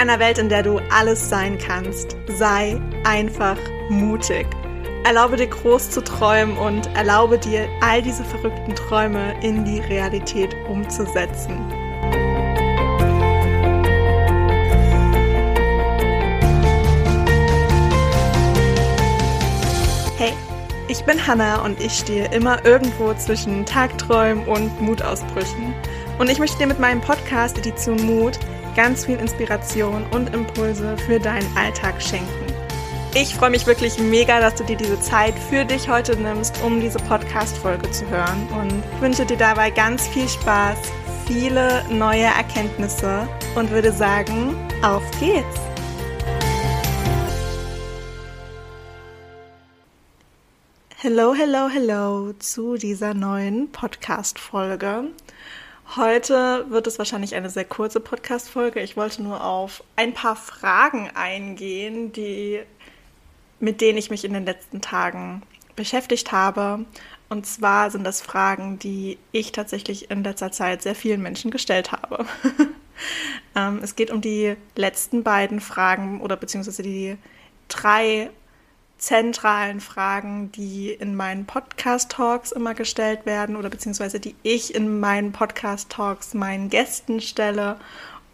einer Welt, in der du alles sein kannst, sei einfach mutig. Erlaube dir groß zu träumen und erlaube dir, all diese verrückten Träume in die Realität umzusetzen. Hey, ich bin Hannah und ich stehe immer irgendwo zwischen Tagträumen und Mutausbrüchen. Und ich möchte dir mit meinem Podcast Edition Mut ganz viel Inspiration und Impulse für deinen Alltag schenken. Ich freue mich wirklich mega, dass du dir diese Zeit für dich heute nimmst, um diese Podcast-Folge zu hören und wünsche dir dabei ganz viel Spaß, viele neue Erkenntnisse und würde sagen, auf geht's! Hello, hello, hello zu dieser neuen Podcast-Folge. Heute wird es wahrscheinlich eine sehr kurze Podcast-Folge. Ich wollte nur auf ein paar Fragen eingehen, die, mit denen ich mich in den letzten Tagen beschäftigt habe. Und zwar sind das Fragen, die ich tatsächlich in letzter Zeit sehr vielen Menschen gestellt habe. ähm, es geht um die letzten beiden Fragen oder beziehungsweise die drei zentralen Fragen, die in meinen Podcast-Talks immer gestellt werden oder beziehungsweise die ich in meinen Podcast-Talks meinen Gästen stelle.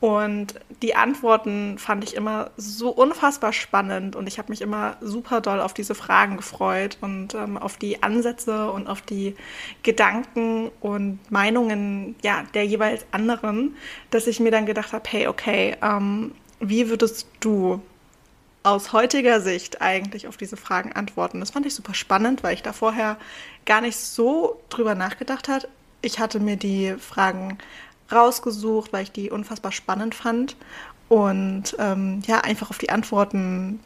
Und die Antworten fand ich immer so unfassbar spannend und ich habe mich immer super doll auf diese Fragen gefreut und ähm, auf die Ansätze und auf die Gedanken und Meinungen ja, der jeweils anderen, dass ich mir dann gedacht habe, hey, okay, ähm, wie würdest du aus heutiger Sicht eigentlich auf diese Fragen antworten. Das fand ich super spannend, weil ich da vorher gar nicht so drüber nachgedacht habe. Ich hatte mir die Fragen rausgesucht, weil ich die unfassbar spannend fand und ähm, ja, einfach auf die Antworten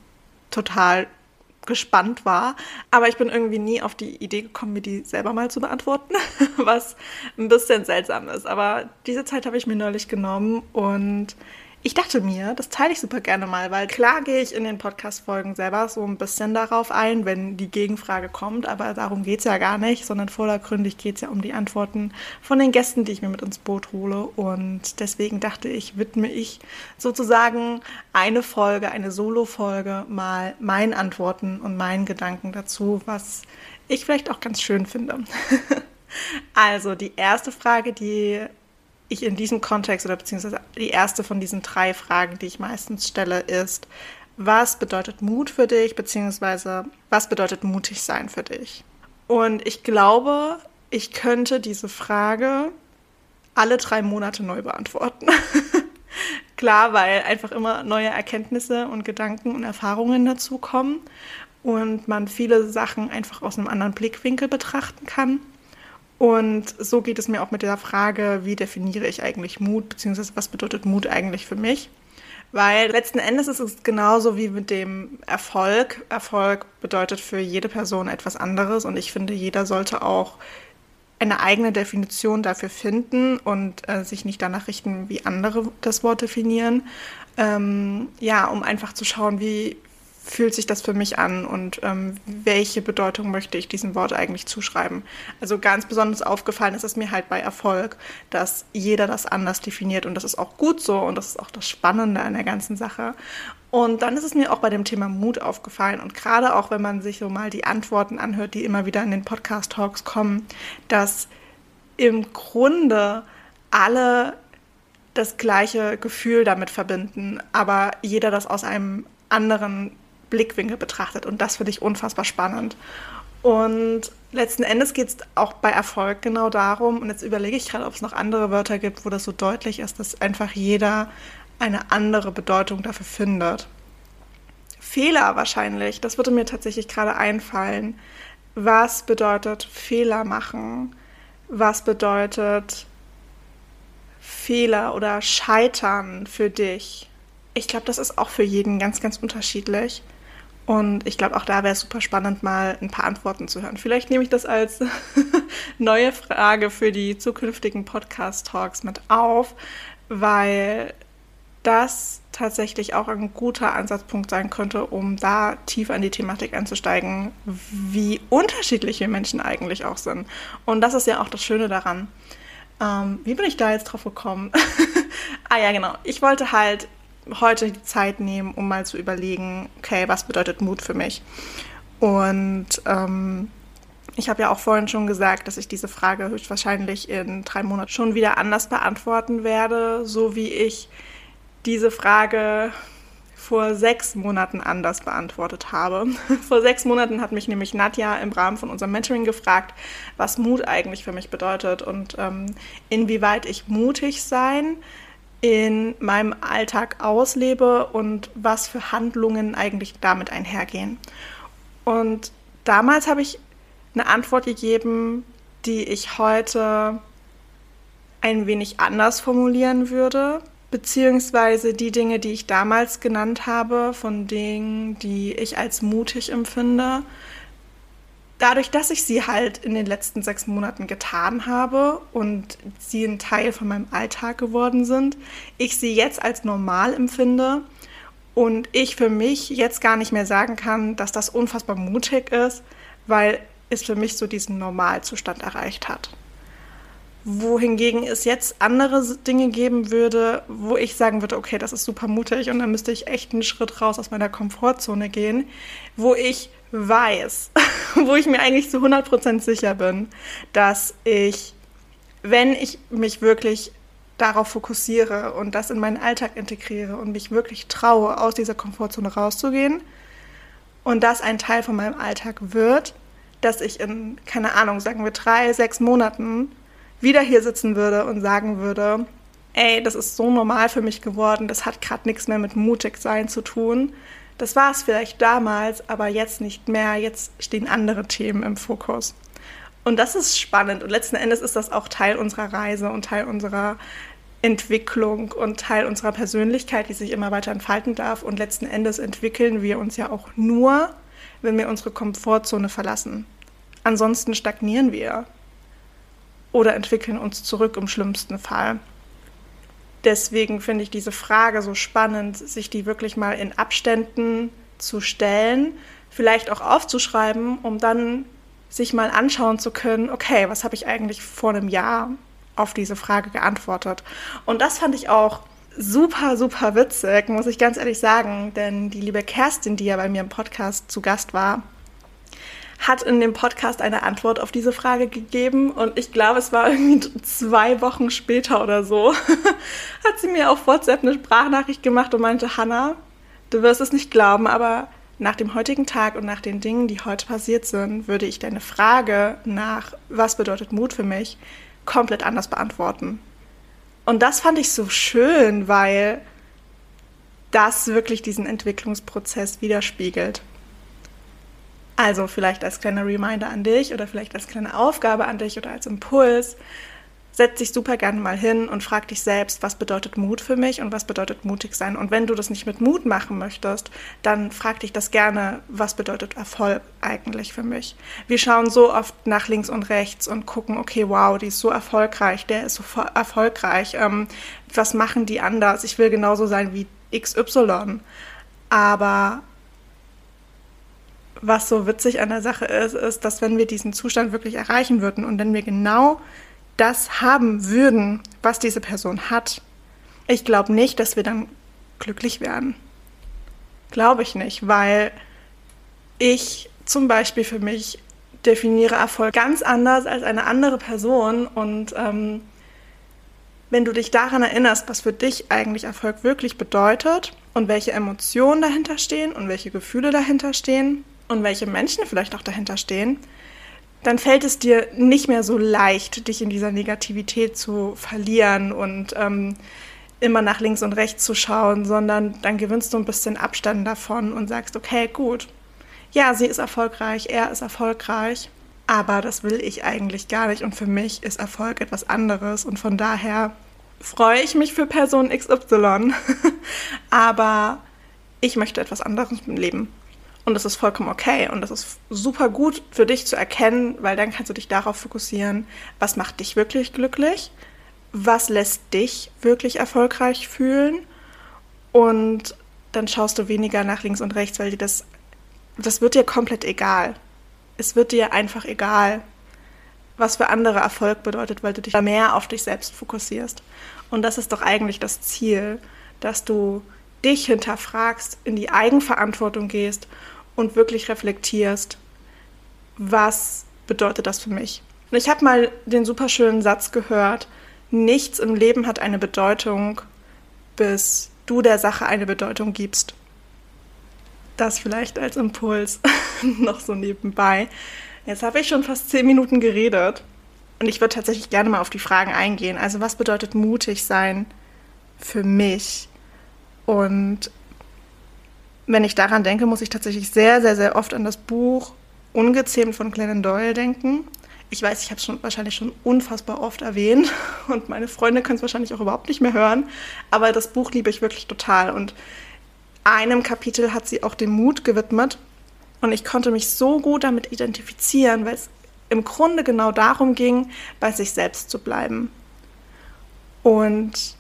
total gespannt war. Aber ich bin irgendwie nie auf die Idee gekommen, mir die selber mal zu beantworten, was ein bisschen seltsam ist. Aber diese Zeit habe ich mir neulich genommen und ich dachte mir, das teile ich super gerne mal, weil klar gehe ich in den Podcast-Folgen selber so ein bisschen darauf ein, wenn die Gegenfrage kommt, aber darum geht es ja gar nicht, sondern vordergründig geht es ja um die Antworten von den Gästen, die ich mir mit ins Boot hole. Und deswegen dachte ich, widme ich sozusagen eine Folge, eine Solo-Folge mal meinen Antworten und meinen Gedanken dazu, was ich vielleicht auch ganz schön finde. also die erste Frage, die ich in diesem Kontext oder beziehungsweise die erste von diesen drei Fragen, die ich meistens stelle, ist, was bedeutet Mut für dich, beziehungsweise was bedeutet mutig sein für dich? Und ich glaube, ich könnte diese Frage alle drei Monate neu beantworten. Klar, weil einfach immer neue Erkenntnisse und Gedanken und Erfahrungen dazukommen und man viele Sachen einfach aus einem anderen Blickwinkel betrachten kann. Und so geht es mir auch mit der Frage, wie definiere ich eigentlich Mut, beziehungsweise was bedeutet Mut eigentlich für mich? Weil letzten Endes ist es genauso wie mit dem Erfolg. Erfolg bedeutet für jede Person etwas anderes und ich finde, jeder sollte auch eine eigene Definition dafür finden und äh, sich nicht danach richten, wie andere das Wort definieren. Ähm, ja, um einfach zu schauen, wie, fühlt sich das für mich an und ähm, welche Bedeutung möchte ich diesem Wort eigentlich zuschreiben. Also ganz besonders aufgefallen ist es mir halt bei Erfolg, dass jeder das anders definiert und das ist auch gut so und das ist auch das Spannende an der ganzen Sache. Und dann ist es mir auch bei dem Thema Mut aufgefallen und gerade auch wenn man sich so mal die Antworten anhört, die immer wieder in den Podcast-Talks kommen, dass im Grunde alle das gleiche Gefühl damit verbinden, aber jeder das aus einem anderen Blickwinkel betrachtet. Und das finde ich unfassbar spannend. Und letzten Endes geht es auch bei Erfolg genau darum, und jetzt überlege ich gerade, ob es noch andere Wörter gibt, wo das so deutlich ist, dass einfach jeder eine andere Bedeutung dafür findet. Fehler wahrscheinlich, das würde mir tatsächlich gerade einfallen. Was bedeutet Fehler machen? Was bedeutet Fehler oder Scheitern für dich? Ich glaube, das ist auch für jeden ganz, ganz unterschiedlich. Und ich glaube, auch da wäre es super spannend, mal ein paar Antworten zu hören. Vielleicht nehme ich das als neue Frage für die zukünftigen Podcast-Talks mit auf, weil das tatsächlich auch ein guter Ansatzpunkt sein könnte, um da tiefer in die Thematik einzusteigen, wie unterschiedlich wir Menschen eigentlich auch sind. Und das ist ja auch das Schöne daran. Ähm, wie bin ich da jetzt drauf gekommen? ah ja, genau. Ich wollte halt heute die Zeit nehmen, um mal zu überlegen, okay, was bedeutet Mut für mich? Und ähm, ich habe ja auch vorhin schon gesagt, dass ich diese Frage höchstwahrscheinlich in drei Monaten schon wieder anders beantworten werde, so wie ich diese Frage vor sechs Monaten anders beantwortet habe. vor sechs Monaten hat mich nämlich Nadja im Rahmen von unserem Mentoring gefragt, was Mut eigentlich für mich bedeutet und ähm, inwieweit ich mutig sein in meinem Alltag auslebe und was für Handlungen eigentlich damit einhergehen. Und damals habe ich eine Antwort gegeben, die ich heute ein wenig anders formulieren würde, beziehungsweise die Dinge, die ich damals genannt habe, von Dingen, die ich als mutig empfinde, dadurch, dass ich sie halt in den letzten sechs Monaten getan habe und sie ein Teil von meinem Alltag geworden sind, ich sie jetzt als normal empfinde und ich für mich jetzt gar nicht mehr sagen kann, dass das unfassbar mutig ist, weil es für mich so diesen Normalzustand erreicht hat. Wohingegen es jetzt andere Dinge geben würde, wo ich sagen würde, okay, das ist super mutig und dann müsste ich echt einen Schritt raus aus meiner Komfortzone gehen, wo ich weiß, wo ich mir eigentlich zu 100% sicher bin, dass ich, wenn ich mich wirklich darauf fokussiere und das in meinen Alltag integriere und mich wirklich traue, aus dieser Komfortzone rauszugehen und das ein Teil von meinem Alltag wird, dass ich in, keine Ahnung, sagen wir drei, sechs Monaten wieder hier sitzen würde und sagen würde, ey, das ist so normal für mich geworden, das hat gerade nichts mehr mit mutig sein zu tun. Das war es vielleicht damals, aber jetzt nicht mehr. Jetzt stehen andere Themen im Fokus. Und das ist spannend. Und letzten Endes ist das auch Teil unserer Reise und Teil unserer Entwicklung und Teil unserer Persönlichkeit, die sich immer weiter entfalten darf. Und letzten Endes entwickeln wir uns ja auch nur, wenn wir unsere Komfortzone verlassen. Ansonsten stagnieren wir oder entwickeln uns zurück im schlimmsten Fall. Deswegen finde ich diese Frage so spannend, sich die wirklich mal in Abständen zu stellen, vielleicht auch aufzuschreiben, um dann sich mal anschauen zu können, okay, was habe ich eigentlich vor einem Jahr auf diese Frage geantwortet? Und das fand ich auch super, super witzig, muss ich ganz ehrlich sagen, denn die liebe Kerstin, die ja bei mir im Podcast zu Gast war, hat in dem Podcast eine Antwort auf diese Frage gegeben und ich glaube, es war irgendwie zwei Wochen später oder so, hat sie mir auf WhatsApp eine Sprachnachricht gemacht und meinte, Hannah, du wirst es nicht glauben, aber nach dem heutigen Tag und nach den Dingen, die heute passiert sind, würde ich deine Frage nach, was bedeutet Mut für mich, komplett anders beantworten. Und das fand ich so schön, weil das wirklich diesen Entwicklungsprozess widerspiegelt. Also vielleicht als kleiner Reminder an dich oder vielleicht als kleine Aufgabe an dich oder als Impuls. Setz dich super gerne mal hin und frag dich selbst, was bedeutet Mut für mich und was bedeutet mutig sein. Und wenn du das nicht mit Mut machen möchtest, dann frag dich das gerne, was bedeutet Erfolg eigentlich für mich. Wir schauen so oft nach links und rechts und gucken, okay, wow, die ist so erfolgreich, der ist so erfolgreich. Ähm, was machen die anders? Ich will genauso sein wie XY. Aber was so witzig an der Sache ist, ist, dass wenn wir diesen Zustand wirklich erreichen würden und wenn wir genau das haben würden, was diese Person hat, ich glaube nicht, dass wir dann glücklich werden. Glaube ich nicht, weil ich zum Beispiel für mich definiere Erfolg ganz anders als eine andere Person und ähm, wenn du dich daran erinnerst, was für dich eigentlich Erfolg wirklich bedeutet und welche Emotionen dahinter stehen und welche Gefühle dahinter stehen, und welche Menschen vielleicht auch dahinter stehen, dann fällt es dir nicht mehr so leicht, dich in dieser Negativität zu verlieren und ähm, immer nach links und rechts zu schauen, sondern dann gewinnst du ein bisschen Abstand davon und sagst, okay, gut, ja, sie ist erfolgreich, er ist erfolgreich, aber das will ich eigentlich gar nicht und für mich ist Erfolg etwas anderes und von daher freue ich mich für Person XY, aber ich möchte etwas anderes im Leben. Und das ist vollkommen okay. Und das ist super gut für dich zu erkennen, weil dann kannst du dich darauf fokussieren, was macht dich wirklich glücklich, was lässt dich wirklich erfolgreich fühlen. Und dann schaust du weniger nach links und rechts, weil dir das, das wird dir komplett egal. Es wird dir einfach egal, was für andere Erfolg bedeutet, weil du dich mehr auf dich selbst fokussierst. Und das ist doch eigentlich das Ziel, dass du dich hinterfragst, in die Eigenverantwortung gehst und wirklich reflektierst, was bedeutet das für mich. Und ich habe mal den superschönen Satz gehört, nichts im Leben hat eine Bedeutung, bis du der Sache eine Bedeutung gibst. Das vielleicht als Impuls noch so nebenbei. Jetzt habe ich schon fast zehn Minuten geredet und ich würde tatsächlich gerne mal auf die Fragen eingehen. Also was bedeutet mutig sein für mich? Und wenn ich daran denke, muss ich tatsächlich sehr, sehr, sehr oft an das Buch Ungezähmt von Glennon Doyle denken. Ich weiß, ich habe es schon wahrscheinlich schon unfassbar oft erwähnt und meine Freunde können es wahrscheinlich auch überhaupt nicht mehr hören. Aber das Buch liebe ich wirklich total. Und einem Kapitel hat sie auch dem Mut gewidmet. Und ich konnte mich so gut damit identifizieren, weil es im Grunde genau darum ging, bei sich selbst zu bleiben. Und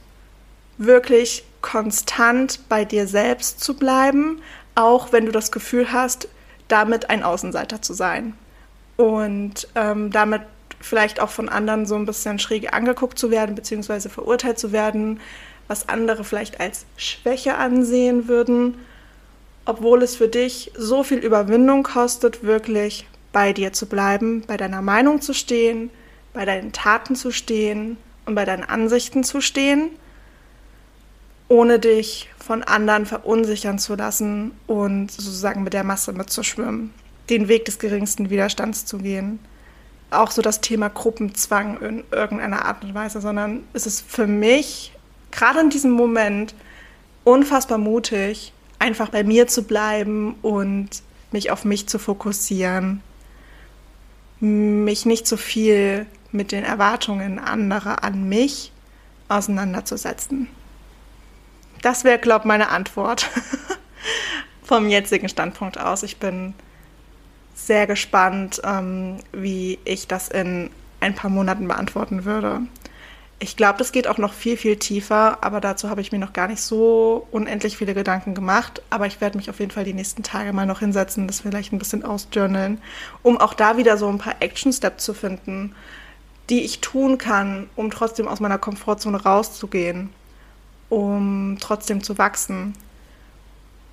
wirklich konstant bei dir selbst zu bleiben, auch wenn du das Gefühl hast, damit ein Außenseiter zu sein. Und ähm, damit vielleicht auch von anderen so ein bisschen schräg angeguckt zu werden, beziehungsweise verurteilt zu werden, was andere vielleicht als Schwäche ansehen würden, obwohl es für dich so viel Überwindung kostet, wirklich bei dir zu bleiben, bei deiner Meinung zu stehen, bei deinen Taten zu stehen und bei deinen Ansichten zu stehen, ohne dich von anderen verunsichern zu lassen und sozusagen mit der Masse mitzuschwimmen, den Weg des geringsten Widerstands zu gehen. Auch so das Thema Gruppenzwang in irgendeiner Art und Weise, sondern es ist für mich gerade in diesem Moment unfassbar mutig, einfach bei mir zu bleiben und mich auf mich zu fokussieren mich nicht so viel mit den Erwartungen anderer an mich auseinanderzusetzen. Das wäre, glaube ich, meine Antwort vom jetzigen Standpunkt aus. Ich bin sehr gespannt, ähm, wie ich das in ein paar Monaten beantworten würde. Ich glaube, das geht auch noch viel, viel tiefer, aber dazu habe ich mir noch gar nicht so unendlich viele Gedanken gemacht. Aber ich werde mich auf jeden Fall die nächsten Tage mal noch hinsetzen, das vielleicht ein bisschen ausjournalen, um auch da wieder so ein paar Action-Steps zu finden, die ich tun kann, um trotzdem aus meiner Komfortzone rauszugehen, um trotzdem zu wachsen.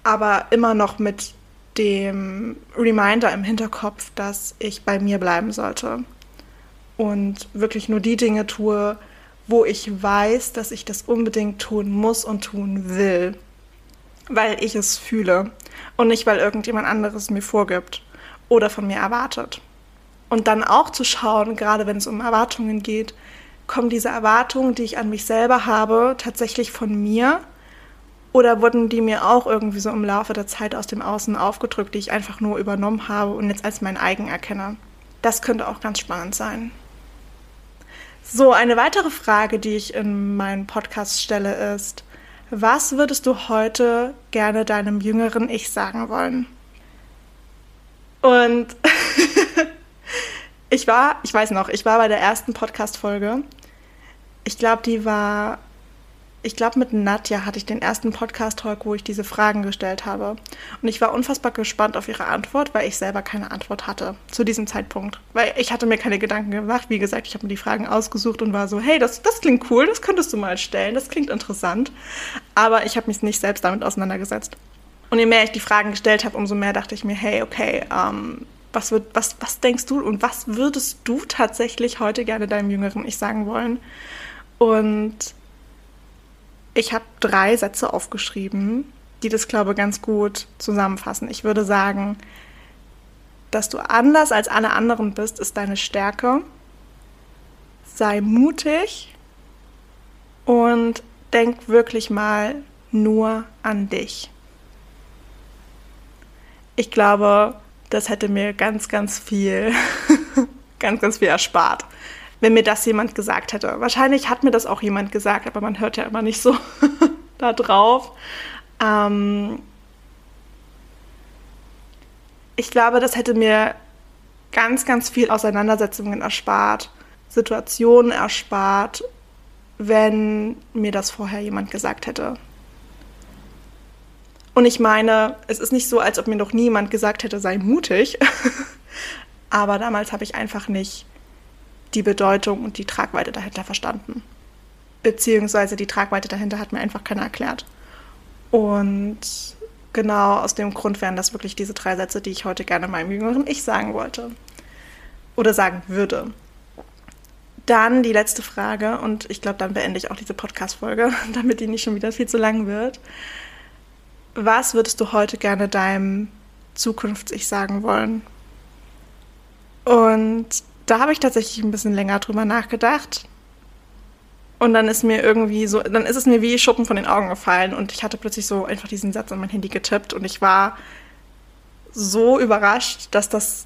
Aber immer noch mit dem Reminder im Hinterkopf, dass ich bei mir bleiben sollte und wirklich nur die Dinge tue, wo ich weiß, dass ich das unbedingt tun muss und tun will, weil ich es fühle und nicht, weil irgendjemand anderes mir vorgibt oder von mir erwartet. Und dann auch zu schauen, gerade wenn es um Erwartungen geht, kommen diese Erwartungen, die ich an mich selber habe, tatsächlich von mir oder wurden die mir auch irgendwie so im Laufe der Zeit aus dem Außen aufgedrückt, die ich einfach nur übernommen habe und jetzt als mein eigen erkenne? Das könnte auch ganz spannend sein. So, eine weitere Frage, die ich in meinem Podcast stelle, ist, was würdest du heute gerne deinem jüngeren Ich sagen wollen? Und ich war, ich weiß noch, ich war bei der ersten Podcast-Folge. Ich glaube, die war ich glaube, mit Nadja hatte ich den ersten Podcast-Talk, wo ich diese Fragen gestellt habe. Und ich war unfassbar gespannt auf ihre Antwort, weil ich selber keine Antwort hatte zu diesem Zeitpunkt. Weil ich hatte mir keine Gedanken gemacht. Wie gesagt, ich habe mir die Fragen ausgesucht und war so, hey, das, das klingt cool, das könntest du mal stellen, das klingt interessant. Aber ich habe mich nicht selbst damit auseinandergesetzt. Und je mehr ich die Fragen gestellt habe, umso mehr dachte ich mir, hey, okay, ähm, was, wird, was, was denkst du und was würdest du tatsächlich heute gerne deinem jüngeren Ich sagen wollen? Und ich habe drei Sätze aufgeschrieben, die das, glaube ich, ganz gut zusammenfassen. Ich würde sagen, dass du anders als alle anderen bist, ist deine Stärke. Sei mutig und denk wirklich mal nur an dich. Ich glaube, das hätte mir ganz, ganz viel, ganz, ganz viel erspart wenn mir das jemand gesagt hätte. Wahrscheinlich hat mir das auch jemand gesagt, aber man hört ja immer nicht so da drauf. Ähm ich glaube, das hätte mir ganz, ganz viel Auseinandersetzungen erspart, Situationen erspart, wenn mir das vorher jemand gesagt hätte. Und ich meine, es ist nicht so, als ob mir noch niemand gesagt hätte, sei mutig. Aber damals habe ich einfach nicht die Bedeutung und die Tragweite dahinter verstanden. Beziehungsweise die Tragweite dahinter hat mir einfach keiner erklärt. Und genau aus dem Grund wären das wirklich diese drei Sätze, die ich heute gerne meinem jüngeren Ich sagen wollte. Oder sagen würde. Dann die letzte Frage und ich glaube, dann beende ich auch diese Podcast-Folge, damit die nicht schon wieder viel zu lang wird. Was würdest du heute gerne deinem Zukunfts-Ich sagen wollen? Und da habe ich tatsächlich ein bisschen länger drüber nachgedacht. Und dann ist mir irgendwie so, dann ist es mir wie Schuppen von den Augen gefallen und ich hatte plötzlich so einfach diesen Satz an mein Handy getippt und ich war so überrascht, dass das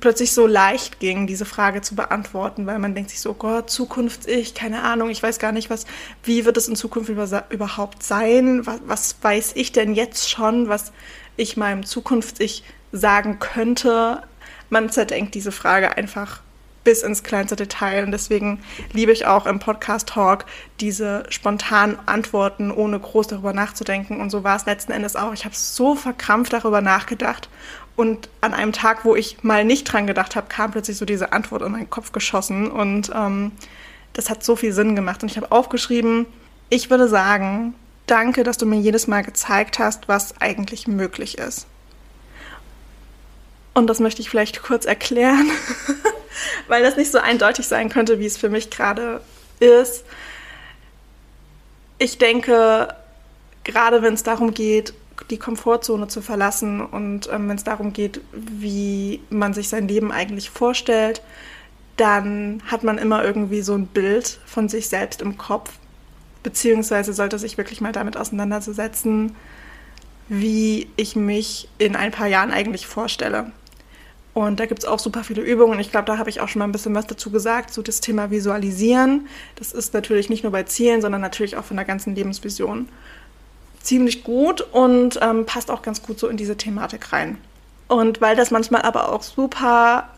plötzlich so leicht ging, diese Frage zu beantworten, weil man denkt sich so, oh Gott, Zukunfts-Ich, keine Ahnung, ich weiß gar nicht, was, wie wird es in Zukunft über, überhaupt sein? Was, was weiß ich denn jetzt schon, was ich meinem Zukunfts-Ich sagen könnte? Man zerdenkt diese Frage einfach bis ins kleinste Detail. Und deswegen liebe ich auch im Podcast Talk diese spontanen Antworten, ohne groß darüber nachzudenken. Und so war es letzten Endes auch. Ich habe so verkrampft darüber nachgedacht und an einem Tag, wo ich mal nicht dran gedacht habe, kam plötzlich so diese Antwort in meinen Kopf geschossen. Und ähm, das hat so viel Sinn gemacht. Und ich habe aufgeschrieben, ich würde sagen, danke, dass du mir jedes Mal gezeigt hast, was eigentlich möglich ist. Und das möchte ich vielleicht kurz erklären, weil das nicht so eindeutig sein könnte, wie es für mich gerade ist. Ich denke, gerade wenn es darum geht, die Komfortzone zu verlassen und ähm, wenn es darum geht, wie man sich sein Leben eigentlich vorstellt, dann hat man immer irgendwie so ein Bild von sich selbst im Kopf, beziehungsweise sollte sich wirklich mal damit auseinandersetzen, wie ich mich in ein paar Jahren eigentlich vorstelle. Und da gibt es auch super viele Übungen. Ich glaube, da habe ich auch schon mal ein bisschen was dazu gesagt, so das Thema Visualisieren. Das ist natürlich nicht nur bei Zielen, sondern natürlich auch von der ganzen Lebensvision ziemlich gut und ähm, passt auch ganz gut so in diese Thematik rein. Und weil das manchmal aber auch super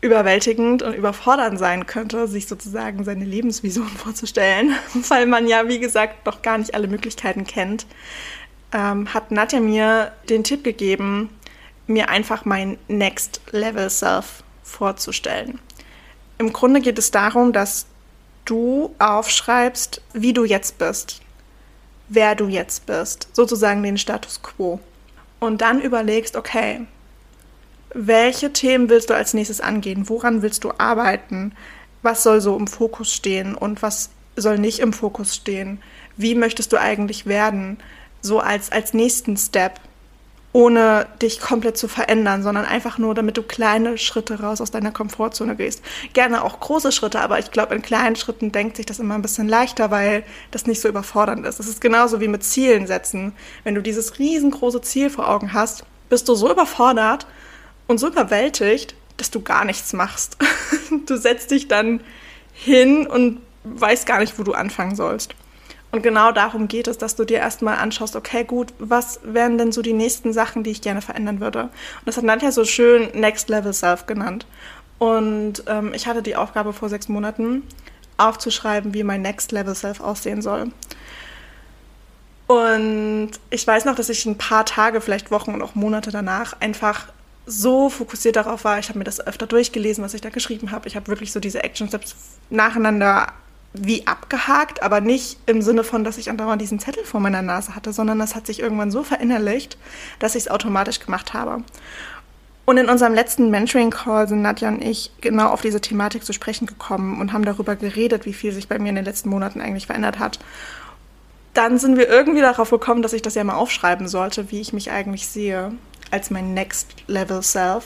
überwältigend und überfordernd sein könnte, sich sozusagen seine Lebensvision vorzustellen, weil man ja, wie gesagt, noch gar nicht alle Möglichkeiten kennt, ähm, hat Nadja mir den Tipp gegeben, mir einfach mein Next Level Self vorzustellen. Im Grunde geht es darum, dass du aufschreibst, wie du jetzt bist wer du jetzt bist, sozusagen den Status quo. Und dann überlegst, okay, welche Themen willst du als nächstes angehen? Woran willst du arbeiten? Was soll so im Fokus stehen und was soll nicht im Fokus stehen? Wie möchtest du eigentlich werden? So als, als nächsten Step ohne dich komplett zu verändern, sondern einfach nur, damit du kleine Schritte raus aus deiner Komfortzone gehst. Gerne auch große Schritte, aber ich glaube, in kleinen Schritten denkt sich das immer ein bisschen leichter, weil das nicht so überfordernd ist. Es ist genauso wie mit Zielen setzen. Wenn du dieses riesengroße Ziel vor Augen hast, bist du so überfordert und so überwältigt, dass du gar nichts machst. Du setzt dich dann hin und weißt gar nicht, wo du anfangen sollst. Und genau darum geht es, dass du dir erstmal anschaust, okay, gut, was wären denn so die nächsten Sachen, die ich gerne verändern würde? Und das hat Nadja so schön Next Level Self genannt. Und ähm, ich hatte die Aufgabe vor sechs Monaten aufzuschreiben, wie mein Next Level Self aussehen soll. Und ich weiß noch, dass ich ein paar Tage, vielleicht Wochen und auch Monate danach einfach so fokussiert darauf war. Ich habe mir das öfter durchgelesen, was ich da geschrieben habe. Ich habe wirklich so diese Action Steps nacheinander wie abgehakt, aber nicht im Sinne von, dass ich andauernd diesen Zettel vor meiner Nase hatte, sondern das hat sich irgendwann so verinnerlicht, dass ich es automatisch gemacht habe. Und in unserem letzten Mentoring-Call sind Nadja und ich genau auf diese Thematik zu sprechen gekommen und haben darüber geredet, wie viel sich bei mir in den letzten Monaten eigentlich verändert hat. Dann sind wir irgendwie darauf gekommen, dass ich das ja mal aufschreiben sollte, wie ich mich eigentlich sehe als mein Next Level Self.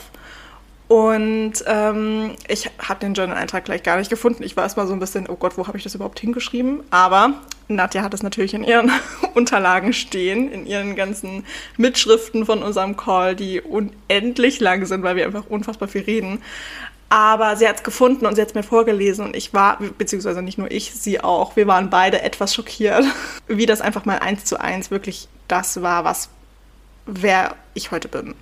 Und ähm, ich habe den Journal-Eintrag gleich gar nicht gefunden. Ich war erstmal so ein bisschen, oh Gott, wo habe ich das überhaupt hingeschrieben? Aber Nadja hat es natürlich in ihren Unterlagen stehen, in ihren ganzen Mitschriften von unserem Call, die unendlich lang sind, weil wir einfach unfassbar viel reden. Aber sie hat es gefunden und sie hat es mir vorgelesen und ich war, beziehungsweise nicht nur ich, sie auch, wir waren beide etwas schockiert, wie das einfach mal eins zu eins wirklich das war, was wer ich heute bin.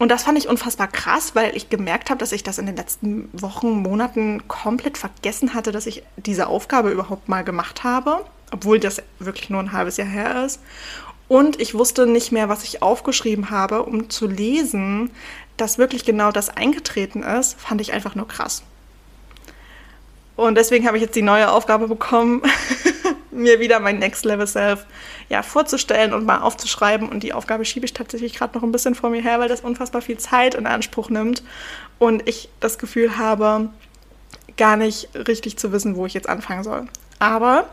Und das fand ich unfassbar krass, weil ich gemerkt habe, dass ich das in den letzten Wochen, Monaten komplett vergessen hatte, dass ich diese Aufgabe überhaupt mal gemacht habe, obwohl das wirklich nur ein halbes Jahr her ist. Und ich wusste nicht mehr, was ich aufgeschrieben habe, um zu lesen, dass wirklich genau das eingetreten ist, fand ich einfach nur krass. Und deswegen habe ich jetzt die neue Aufgabe bekommen, mir wieder mein Next Level Self ja, vorzustellen und mal aufzuschreiben. Und die Aufgabe schiebe ich tatsächlich gerade noch ein bisschen vor mir her, weil das unfassbar viel Zeit in Anspruch nimmt und ich das Gefühl habe, gar nicht richtig zu wissen, wo ich jetzt anfangen soll. Aber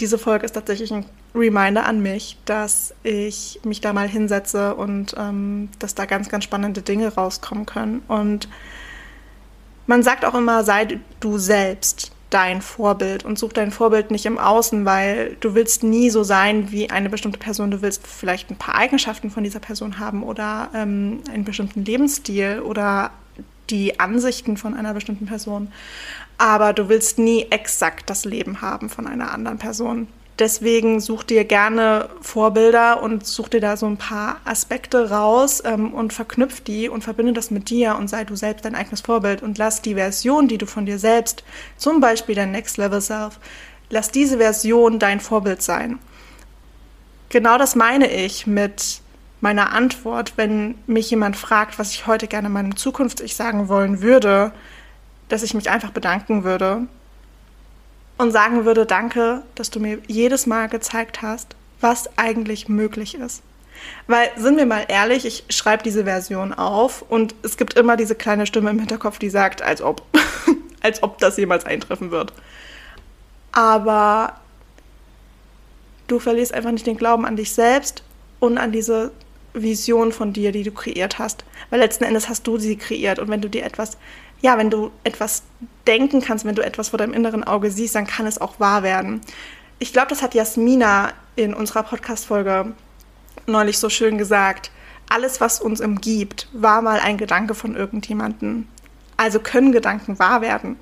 diese Folge ist tatsächlich ein Reminder an mich, dass ich mich da mal hinsetze und ähm, dass da ganz, ganz spannende Dinge rauskommen können. Und man sagt auch immer, sei du selbst dein Vorbild und such dein Vorbild nicht im Außen, weil du willst nie so sein wie eine bestimmte Person. Du willst vielleicht ein paar Eigenschaften von dieser Person haben oder ähm, einen bestimmten Lebensstil oder die Ansichten von einer bestimmten Person. Aber du willst nie exakt das Leben haben von einer anderen Person. Deswegen such dir gerne Vorbilder und such dir da so ein paar Aspekte raus ähm, und verknüpf die und verbinde das mit dir und sei du selbst dein eigenes Vorbild und lass die Version, die du von dir selbst, zum Beispiel dein Next Level Self, lass diese Version dein Vorbild sein. Genau das meine ich mit meiner Antwort, wenn mich jemand fragt, was ich heute gerne meinem Zukunft-Ich sagen wollen würde, dass ich mich einfach bedanken würde und sagen würde, danke, dass du mir jedes Mal gezeigt hast, was eigentlich möglich ist. Weil, sind wir mal ehrlich, ich schreibe diese Version auf und es gibt immer diese kleine Stimme im Hinterkopf, die sagt, als ob, als ob das jemals eintreffen wird. Aber du verlierst einfach nicht den Glauben an dich selbst und an diese Vision von dir, die du kreiert hast. Weil letzten Endes hast du sie kreiert und wenn du dir etwas ja, wenn du etwas denken kannst, wenn du etwas vor deinem inneren Auge siehst, dann kann es auch wahr werden. Ich glaube, das hat Jasmina in unserer Podcast-Folge neulich so schön gesagt. Alles, was uns umgibt, war mal ein Gedanke von irgendjemandem. Also können Gedanken wahr werden.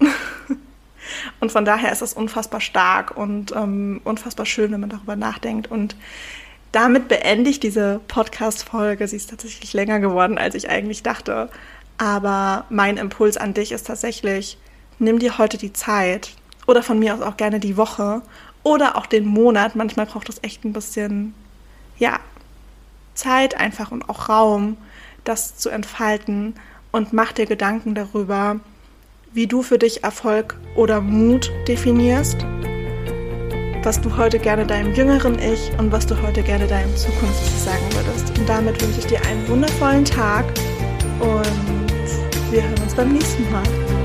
und von daher ist das unfassbar stark und ähm, unfassbar schön, wenn man darüber nachdenkt. Und damit beende ich diese Podcast-Folge. Sie ist tatsächlich länger geworden, als ich eigentlich dachte. Aber mein Impuls an dich ist tatsächlich, nimm dir heute die Zeit oder von mir aus auch gerne die Woche oder auch den Monat. Manchmal braucht es echt ein bisschen, ja, Zeit einfach und auch Raum, das zu entfalten und mach dir Gedanken darüber, wie du für dich Erfolg oder Mut definierst, was du heute gerne deinem jüngeren Ich und was du heute gerne deinem Zukunft sagen würdest. Und damit wünsche ich dir einen wundervollen Tag und wir hören uns beim nächsten Mal.